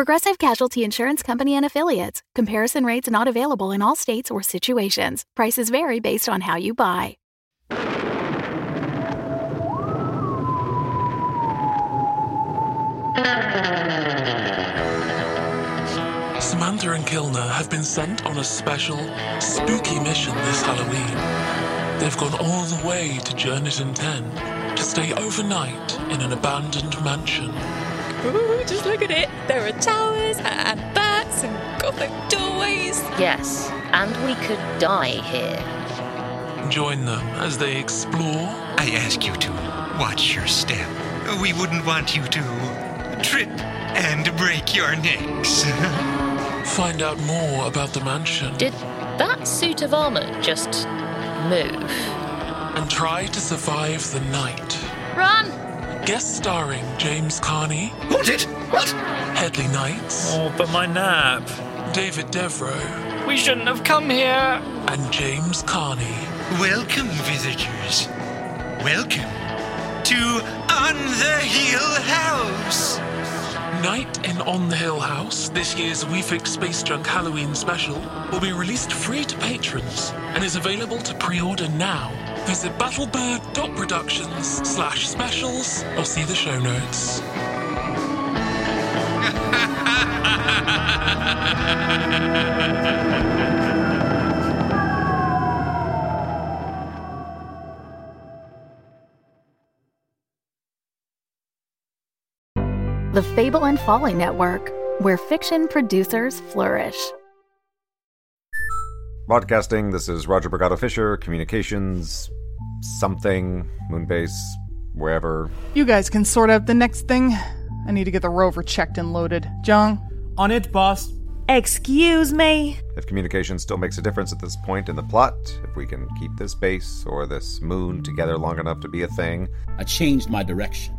Progressive Casualty Insurance Company and Affiliates. Comparison rates not available in all states or situations. Prices vary based on how you buy. Samantha and Kilner have been sent on a special, spooky mission this Halloween. They've gone all the way to Jerniton 10 to stay overnight in an abandoned mansion. Ooh, just look at it. There are towers and bats and gothic doorways. Yes, and we could die here. Join them as they explore, I ask you to watch your step. We wouldn't want you to trip and break your necks. find out more about the mansion, Did that suit of armor just move? and try to survive the night. Run! Guest starring James Carney, Hold it! What? Headley Knights, Oh, but my nap. David Devereaux, We shouldn't have come here. and James Carney. Welcome, visitors. Welcome to On the Hill House. Night in On the Hill House, this year's WeFix Space Junk Halloween special, will be released free to patrons and is available to pre-order now. Visit battlebird.productions slash specials or see the show notes. The Fable and Folly Network, where fiction producers flourish. Broadcasting, this is Roger Bragado-Fischer, Communications, something, Moonbase, wherever. You guys can sort out the next thing. I need to get the rover checked and loaded. Jung, On it, boss. Excuse me? If communication still makes a difference at this point in the plot, if we can keep this base or this moon together long enough to be a thing, I changed my direction.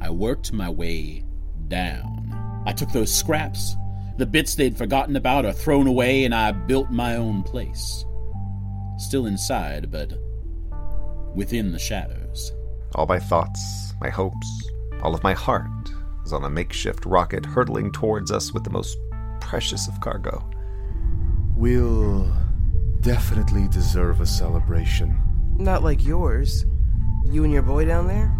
I worked my way down. I took those scraps, the bits they'd forgotten about are thrown away, and I built my own place. Still inside, but within the shadows. all my thoughts, my hopes, all of my heart is on a makeshift rocket hurtling towards us with the most precious of cargo. We'll definitely deserve a celebration. Not like yours. You and your boy down there?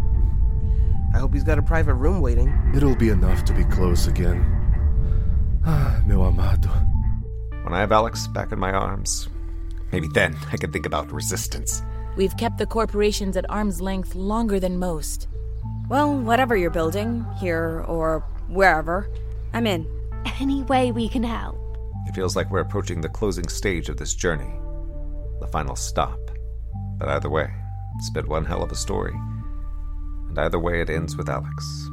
I hope he's got a private room waiting. It'll be enough to be close again. Ah, meu amado. When I have Alex back in my arms, maybe then I can think about resistance. We've kept the corporations at arm's length longer than most. Well, whatever you're building, here or wherever, I'm in. Any way we can help. It feels like we're approaching the closing stage of this journey, the final stop. But either way, it's been one hell of a story. And either way, it ends with Alex.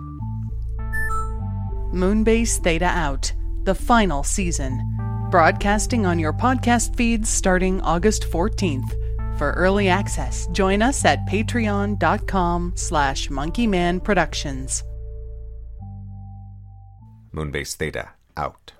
Moonbase Theta Out, the final season. Broadcasting on your podcast feeds starting August 14th. For early access, join us at patreon.com slash monkeymanproductions. Moonbase Theta out.